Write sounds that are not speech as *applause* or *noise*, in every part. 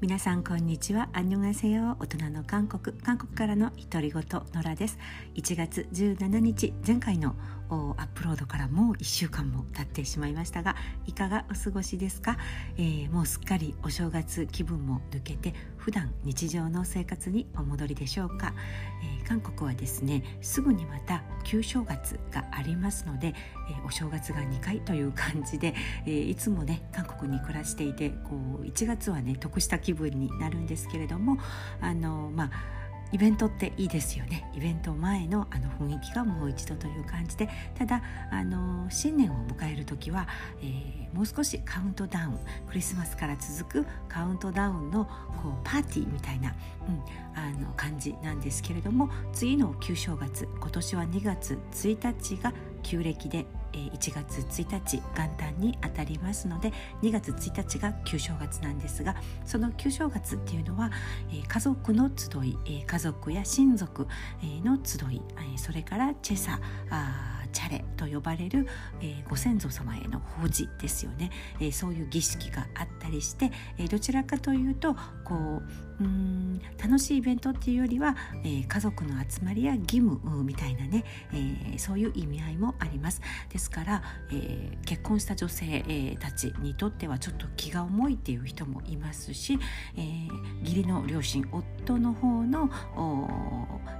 皆さんこんにちは。アンニョンアセヨ大人の韓国。韓国からの独り言ノラです。1月17日前回のアップロードからもう1週間も経ってしまいましたがいかがお過ごしですか、えー、もうすっかりお正月気分も抜けて普段日常の生活にお戻りでしょうか、えー、韓国はですねすぐにまた旧正月がありますので、えー、お正月が2回という感じで、えいつもね韓国に暮らしていてこう1月はね得した気分になるんですけれどもあのまあイベントっていいですよね。イベント前のあの雰囲気がもう一度という感じで。ただあの新年を迎える時は、えー、もう少しカウントダウンクリスマスから続くカウントダウンのこうパーティーみたいな、うん、あの感じなんですけれども次の旧正月今年は2月1日が旧暦で1月1日元旦にあたりますので2月1日が旧正月なんですがその旧正月っていうのは家族の集い家族や親族の集いそれからチェサチャレと呼ばれる、え、ご先祖様への法事ですよね、え、そういう儀式があったりして、え、どちらかというとこううん楽しいイベントっていうよりは、えー、家族の集まりや義務みたいなね、えー、そういう意味合いもあります。ですから、えー、結婚した女性、えー、たちにとってはちょっと気が重いっていう人もいますし、えー、義理の両親夫の方の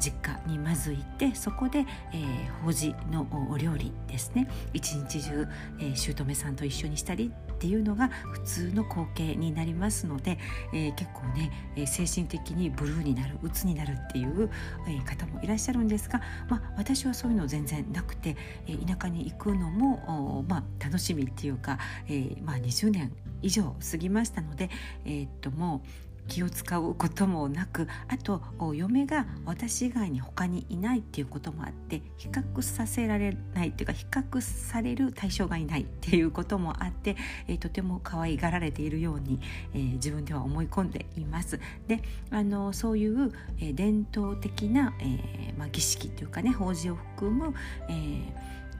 実家にまず行ってそこで、えー、法事のお料理ですね。一日中、えー、姑さんと一緒にしたりっていうのが普通の光景になりますので、えー、結構ね、え精神的にブルーになる鬱になるっていう、え方もいらっしゃるんですが、まあ、私はそういうの全然なくて、え田舎に行くのも、まあ、楽しみっていうか、えまあ、20年以上過ぎましたので、えー、っともう気を使うこともなくあと嫁が私以外に他にいないっていうこともあって比較させられないっていうか比較される対象がいないっていうこともあって、えー、とても可愛がられているように、えー、自分では思い込んでいます。であのそういう、えー、伝統的な、えーまあ、儀式っていうかね法事を含む、えー、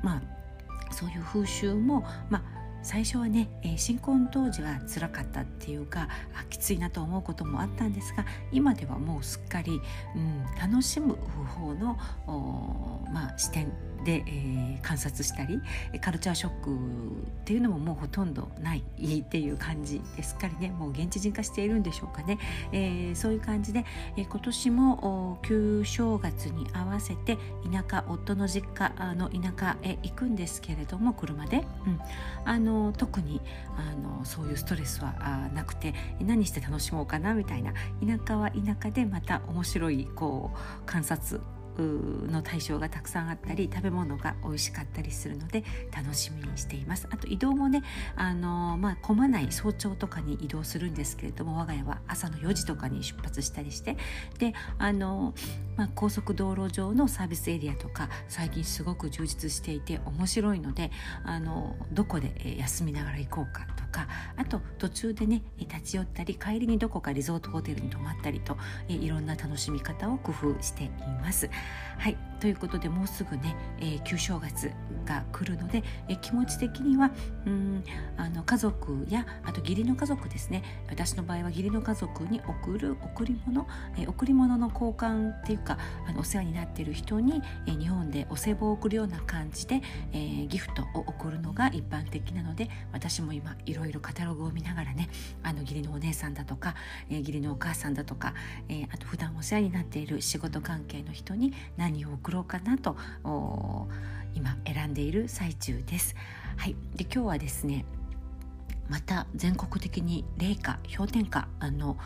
まあそういう風習も、まあ最初はね、えー、新婚当時は辛かったっていうかあきついなと思うこともあったんですが今ではもうすっかり、うん、楽しむ方法の、まあ、視点で、えー、観察したりカルチャーショックっていうのももうほとんどない *laughs* っていう感じですっかりね。もう現地人化しているんでしょうかね、えー、そういう感じで、えー、今年も旧正月に合わせて田舎夫の実家の田舎へ行くんですけれども車で、うん、あの特にあのそういうストレスはなくて何して楽しもうかなみたいな。田舎は田舎でまた面白いこう観察の対象がたくさんあったり食べ物が美味しかったりするので楽しみにしています。あと移動もねあの、まあ、混まない早朝とかに移動するんですけれども我が家は朝の4時とかに出発したりしてであの、まあ、高速道路上のサービスエリアとか最近すごく充実していて面白いのであのどこで休みながら行こうかとかあと途中でね立ち寄ったり帰りにどこかリゾートホテルに泊まったりといろんな楽しみ方を工夫しています。はいということでもうすぐね、えー、旧正月が来るので、えー、気持ち的にはうんあの家族やあと義理の家族ですね。私の場合は義理の家族に送る贈り物、えー、贈り物の交換っていうかあのお世話になっている人に、えー、日本でお歳暮を送るような感じで、えー、ギフトを送るのが一般的なので私も今いろいろカタログを見ながらねあの義理のお姉さんだとか、えー、義理のお母さんだとか、えー、あと普段お世話になっている仕事関係の人に何を送ろうかなと今選んでいる最中です。はい、で今日はですねまた全国的に零下氷点下の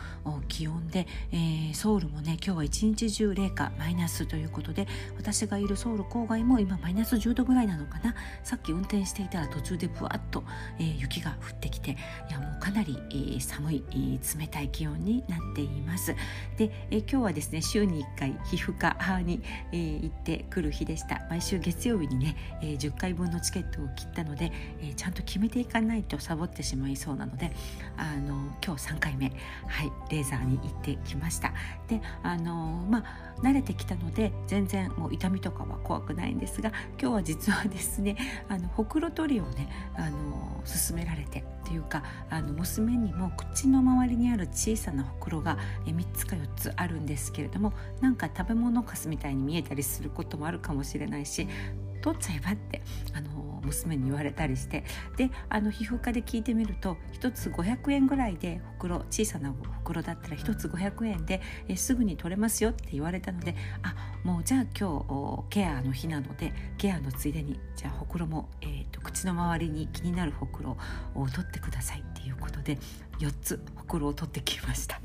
気温で、えー、ソウルもね今日は一日中零下マイナスということで私がいるソウル郊外も今マイナス10度ぐらいなのかな。さっき運転していたら途中でぶわっと、えー、雪が降ってきていやもうかなり、えー、寒い、えー、冷たい気温になっています。で、えー、今日はですね週に1回皮膚科に、えー、行ってくる日でした。毎週月曜日にね、えー、10回分のチケットを切ったので、えー、ちゃんと決めていかないとサボってしまいそうなのであの今日3回目、はい、レーザーに行ってきました。であのまあ慣れてきたので全然もう痛みとかは怖くないんですが今日は実はですねあのほくろ取りをねあの勧められてっていうかあの娘にも口の周りにある小さなほくろが3つか4つあるんですけれどもなんか食べ物かすみたいに見えたりすることもあるかもしれないし取っちゃえばってあの娘に言われたりしてであの皮膚科で聞いてみると1つ500円ぐらいでほくろ小さなほくろだったら1つ500円でえすぐに取れますよって言われたのであもうじゃあ今日ケアの日なのでケアのついでにじゃあほくろも、えーと、口の周りに気になるほくろを取ってくださいっていうことで4つほくろを取ってきました。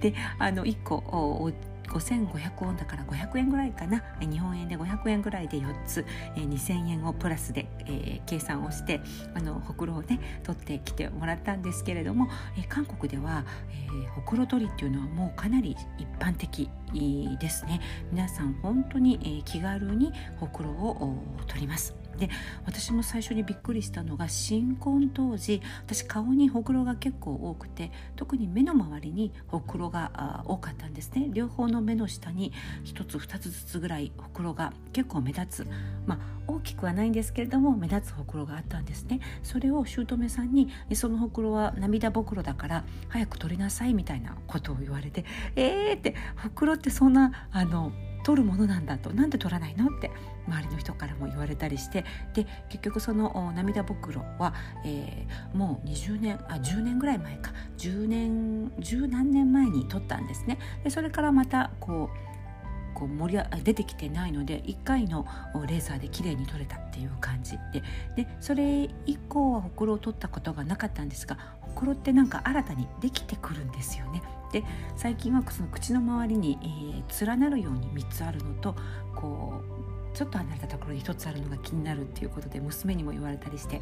であの1個5500ウォンだから500円ぐらいかな。日本円で500円ぐらいで4つ、えー、2000円をプラスで、えー、計算をしてあのほくろをね取ってきてもらったんですけれども、えー、韓国では、えー、ほくろ取りっていうのはもうかなり一般的ですね。皆さん本当に、えー、気軽にほくろを取ります。で私も最初にびっくりしたのが新婚当時私顔にほくろが結構多くて特に目の周りにほくろが多かったんですね。両方の目の下に1つ2つずつぐらいほくろが結構目立つ。まあ大きくはないんですけれども目立つほくろがあったんですね。それを姑さんにそのほくろは涙ぼくろだから早く取りなさいみたいなことを言われてえーってほくろってそんなあの取るものなんだとなんで取らないの？って周りの人からも言われたりしてで結局その涙袋は、えー、もう20年あ10年ぐらい前か10年10何年前に取ったんですね。でそれからまたこうこう盛り出てきてないので1回のレーザーで綺麗に取れたっていう感じででそれ以降はほくろを取ったことがなかったんですがほくろってなんか新たにできてくるんですよね。で最近はその口の周りに、えー、連なるように3つあるのとこうちょっと離れたところに1つあるのが気になるっていうことで娘にも言われたりして。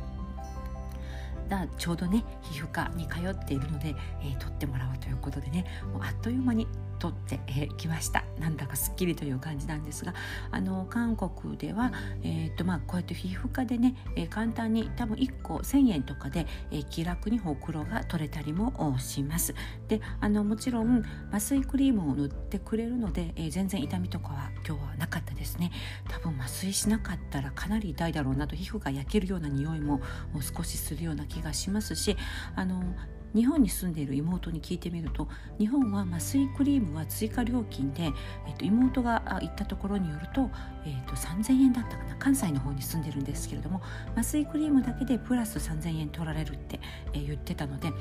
だちょうどね皮膚科に通っているので、えー、取ってもらおうということでねもうあっという間に取ってきました。なんだかすっきりという感じなんですがあの韓国では、えーとまあ、こうやって皮膚科でね、え、簡単に多分1個1,000円とかで、え、気楽にほくろが取れたりもします。であのもちろん麻酔クリームを塗ってくれるので、え、全然痛みとかは今日はなかったですね。多分麻酔しなかったらかなり痛いだろうなと皮膚が焼けるような匂いも少しするような気がしますしあの日本に住んでいる妹に聞いてみると日本は麻酔クリームは追加料金で、えっと、妹が行ったところによると,、えっと3000円だったかな関西の方に住んでるんですけれども麻酔クリームだけでプラス3000円取られるって、えー、言ってたので、うん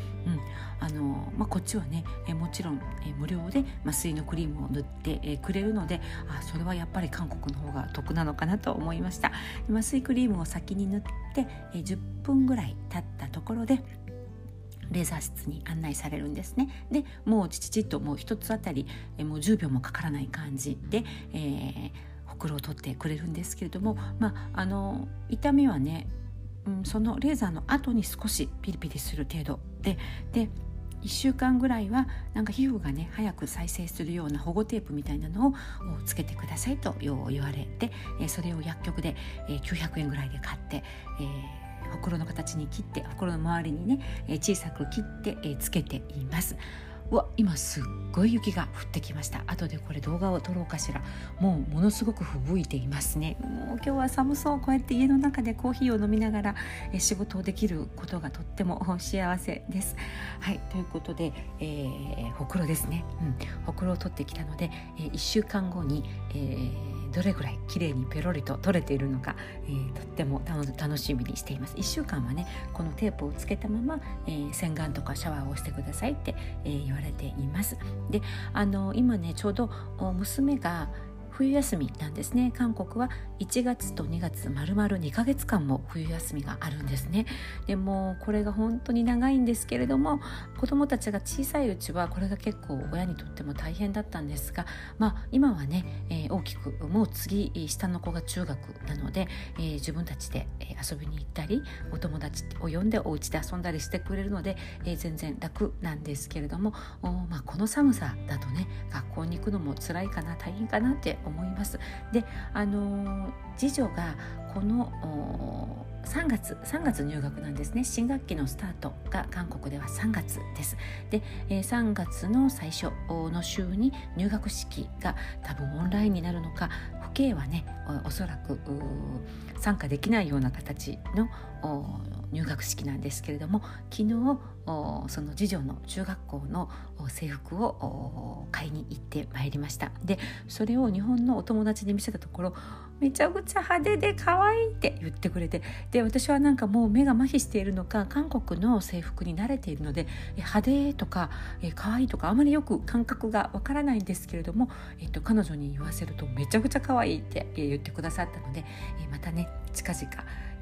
あのまあ、こっちはね、えー、もちろん、えー、無料で麻酔のクリームを塗って、えー、くれるのであそれはやっぱり韓国の方が得なのかなと思いました。麻酔クリームを先に塗って、えー、10分ぐらい経ったところでレーザー室に案内されるんですね。でもうちちちっともう一つあたりもう10秒もかからない感じで、えー、ほくろを取ってくれるんですけれどもまああの痛みはね、うん、そのレーザーの後に少しピリピリする程度でで1週間ぐらいはなんか皮膚がね早く再生するような保護テープみたいなのをつけてくださいと言われてそれを薬局で900円ぐらいで買って、えーほくろの形に切ってほくろの周りにね、え小さく切って、えつけています。うわ今すっごい雪が降ってきました。後でこれ動画を撮ろうかしら。もうものすごく吹雪いていますね。もう今日は寒そう。こうやって家の中でコーヒーを飲みながらえ仕事をできることがとっても *laughs* 幸せです。はいということで、えー、ほくろですね、うん、ほくろを取ってきたので、えー、1週間後に、えーどれぐらい綺麗にペロリと取れているのか、えー、とっても楽しみにしています。1週間はねこのテープをつけたまま、えー、洗顔とかシャワーをしてくださいって、えー、言われています。であの今ねちょうど娘が冬休みなんですね。韓国は1月と2月まるまる2ヶ月間も冬休みがあるんですね。でもこれが本当に長いんですけれども子どもたちが小さいうちはこれが結構親にとっても大変だったんですが、まあ、今はね、えー、大きくもう次下の子が中学なので、えー、自分たちで遊びに行ったりお友達を呼んでお家で遊んだりしてくれるので、えー、全然楽なんですけれどもまあ、この寒さだとね学校に行くのも辛いかな大変かなって思います。であの次女がこの3月3月入学なんですね。新学期のスタートが韓国では3月です。で、えー、3月の最初の週に入学式が多分オンラインになるのか父兄はねおそらく参加できないような形の入学式なんですけれども昨日その次女の中学校の制服を買いに行ってまいりました。でそれを日本のお友達に見せたところめちゃくちゃ派手で可愛いって言ってくれてで私はなんかもう目が麻痺しているのか韓国の制服に慣れているので派手とか可愛いとかあまりよく感覚がわからないんですけれども、えっと、彼女に言わせるとめちゃくちゃ可愛いって言ってくださったのでまたね近々、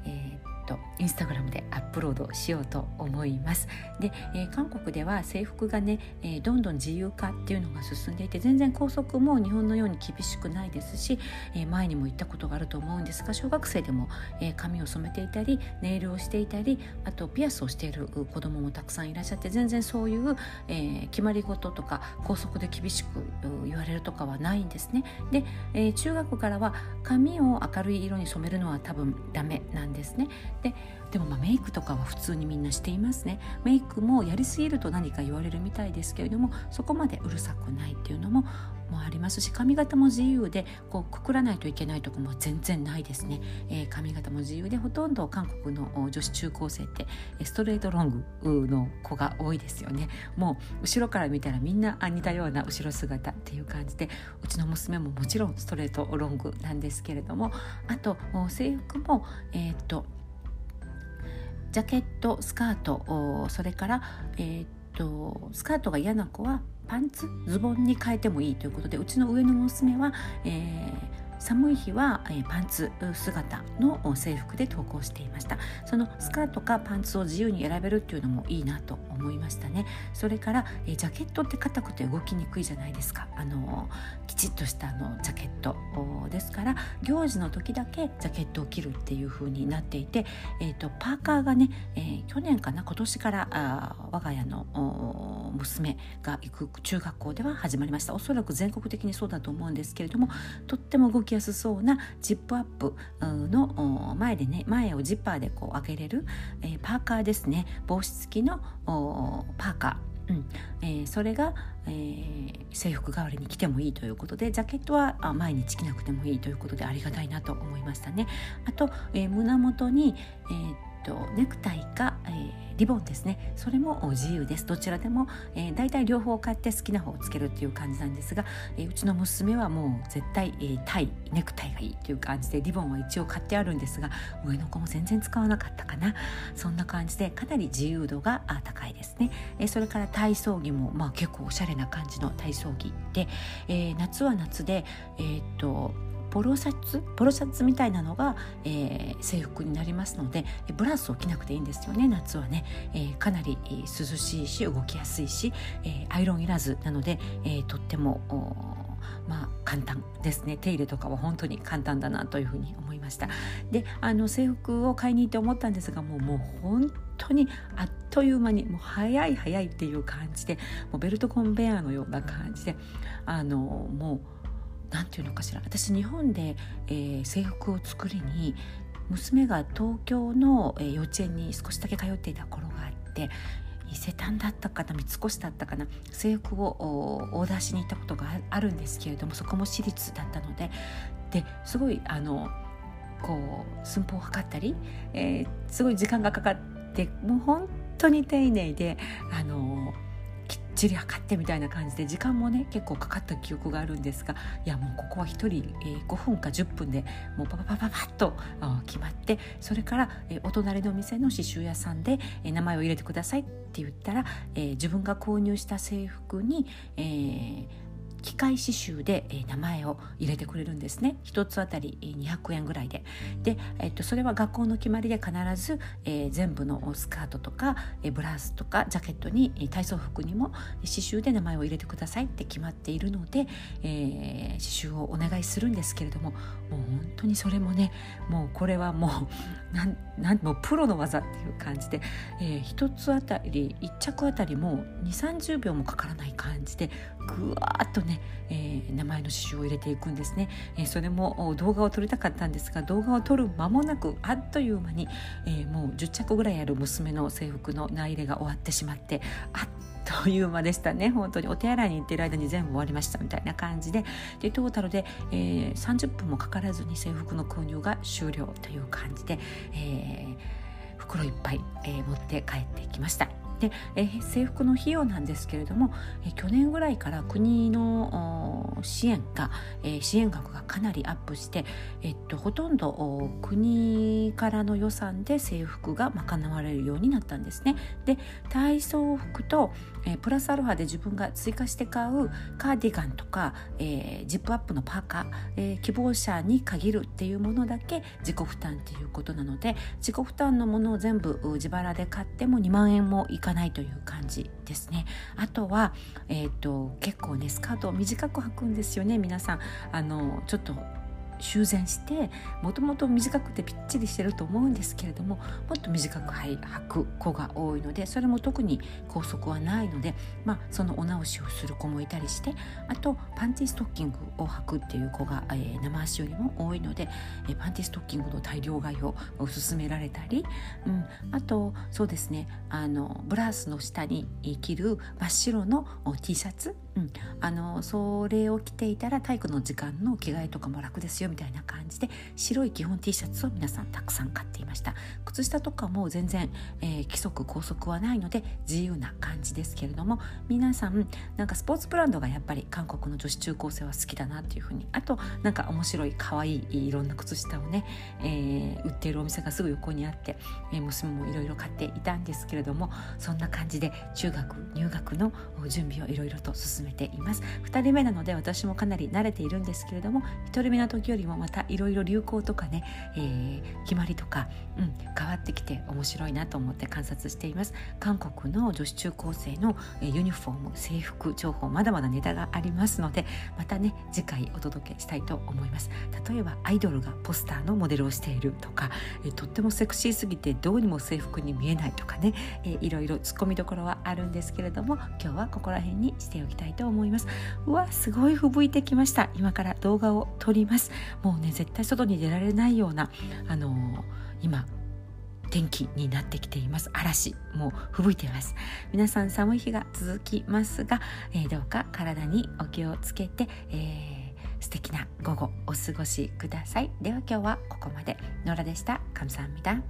えーとインスタグラムでアップロードしようと思います。で、えー、韓国では制服がね、えー、どんどん自由化っていうのが進んでいて全然校則も日本のように厳しくないですし、えー、前にも言ったことがあると思うんですが小学生でも、え髪を染めていたりネイルをしていたりあとピアスをしている子どももたくさんいらっしゃって全然そういう、え決まり事とか校則で厳しく言われるとかはないんですね。で、え中学からは髪を明るい色に染めるのは多分ダメなんですね。ででもまメイクとかは普通にみんなしていますね。メイクもやりすぎると何か言われるみたいですけれどもそこまでうるさくないっていうのももありますし髪型も自由でこうくくらないといけないとこも全然ないですね、えー、髪型も自由でほとんど韓国の女子中高生ってストレートロングの子が多いですよね。もう後ろから見たらみんな似たような後ろ姿っていう感じでうちの娘ももちろんストレートロングなんですけれどもあと制服もえー、っとジャケットスカートそれから、えー、っとスカートが嫌な子はパンツズボンに変えてもいいということでうちの上の娘は、えー寒い日は、えパンツ姿の制服で投稿していました。そのスカートかパンツを自由に選べるっていうのもいいなと思いましたね。それから、えジャケットって硬くて動きにくいじゃないですか。あのきちっとしたあのジャケットですから行事の時だけジャケットを着るっていう風になっていて、えーと、パーカーがね、えー、去年かな今年からあ我が家の娘が行く中学校では始まりました。おそらく全国的にそうだと思うんですけれどもとっても動きやすそうなジップアップの前でね前をジッパーでこう開けれる、えー、パーカーですね。帽子付きのパーカー。うん。えー、それが、えー、制服代わりに着てもいいということでジャケットは毎日着なくてもいいということでありがたいなと思いましたね。あと、えー、胸元に、えーとネクタイか、えー、リボンですね。それも自由です。どちらでも、えー、大体両方買って好きな方をつけるっていう感じなんですが、えー、うちの娘はもう絶対、えー、タイネクタイがいいっていう感じでリボンは一応買ってあるんですが上の子も全然使わなかったかな。そんな感じでかなり自由度が高いですね、えー、それから体操着も、まあ、結構おしゃれな感じの体操着で、えー、夏は夏でえー、っとポロシャツポロシャツみたいなのが、えー、制服になりますのでブラウスを着なくていいんですよね夏はね、えー、かなり涼しいし動きやすいし、えー、アイロンいらずなので、えー、とってもまあ簡単ですね。手入れとかは本当に簡単だなというふうに思いました。であの制服を買いに行って思ったんですがもうもう本当にあっという間にもう早い早いっていう感じでもうベルトコンベヤーのような感じであのもう何て言うのかしら。私日本で、えー、制服を作りに娘が東京の、えー、幼稚園に少しだけ通っていた頃があって伊勢丹だったかな三越だったかな制服をオーダーしに行ったことがあるんですけれどもそこも私立だったのでですごいあのこう寸法を測ったり、えー、すごい時間がかかってもう本当に丁寧であのちり測ってみたいな感じで時間もね結構かかった記憶があるんですがいやもうここは1人、えー、5分か10分でもうパパパパパッと決まってそれから、えー、お隣の店の刺繍屋さんで、えー、名前を入れてくださいって言ったら、えー、自分が購入した制服に、えー、機械刺繍で、え名前を入れてくれるんですね。1つあたり200円ぐらいで。で、えっと、それは学校の決まりで必ず、えー、全部のスカートとか、えブラウスとかジャケットに体操服にも刺繍で名前を入れてくださいって決まっているので、えー、刺繍をお願いするんですけれどももう本当にそれもねもうこれはもう *laughs* なんなんもうプロの技っていう感じで、えー、1つあたり1着あたりも2 3 0秒もかからない感じでぐわっとね、えー、名前の刺繍を入れていくんですね、えー、それも動画を撮りたかったんですが動画を撮る間もなくあっという間に、えー、もう10着ぐらいある娘の制服の名入れが終わってしまってあっという間でしたね。本当にお手洗いに行ってる間に全部終わりましたみたいな感じで。でトータルで、えー、30分もかからずに制服の購入が終了という感じで、えー、袋いっぱい、えー、持って帰ってきました。で、え、制服の費用なんですけれども、え、去年ぐらいから国の支援が、えー、支援額がかなりアップして、えっと、ほとんど国からの予算で制服が賄われるようになったんですね。で体操服と、えー、プラスアルファで自分が追加して買うカーディガンとか、え、ジップアップのパーカー、え、希望者に限るっていうものだけ自己負担っていうことなので自己負担のものを全部自腹で買っても2万円もいかないという感じですね。あとは、えーと、結構ねスカートを短く履くんですよね皆さん。あのちょっと修繕してもともと短くてぴっちりしてると思うんですけれどももっと短く履く子が多いのでそれも特に拘束はないので、まあ、そのお直しをする子もいたりしてあとパンティストッキングを履くっていう子が、えー、生足よりも多いので、えー、パンティストッキングの大量買いを勧められたり、うん、あとそうですねあのブラウスの下に着る真っ白の T シャツ？うん、あのそれを着ていたら体育の時間の着替えとかも楽ですよ。みたいな感じで白い基本 T シャツを皆さんたくさん買っていました。靴下とかも全然、えー、規則拘束はないので自由な感じですけれども皆さんなんかスポーツブランドがやっぱり韓国の女子中高生は好きだなっていうふうにあとなんか面白い可愛いいろんな靴下をね、えー、売っているお店がすぐ横にあって、えー、娘もいろいろ買っていたんですけれどもそんな感じで中学入学の準備をいろいろと進めています。2人目なので私もかなり慣れているんですけれども1人目の時よりもまたいろいろ流行とかね、えー、決まりとか、うん、変わってきて面白いなと思って観察しています。韓国の女子中高生のユニフォーム制服情報まだまだネタがありますのでまたね次回お届けしたいと思います。例えばアイドルがポスターのモデルをしているとか、えー、とってもセクシーすぎてどうにも制服に見えないとかね、え、いろいろツッコミどころはあるんですけれども今日はここら辺にしておきたいと思います。うわすごい吹雪いてきました。今から動画を撮ります。もうね絶対外に出られないようなあのー、今天気になってきています嵐もう吹雪いています皆さん寒い日が続きますが、えー、どうか体にお気をつけて、えー、素敵な午後お過ごしくださいでは今日はここまでノラでした감사합니다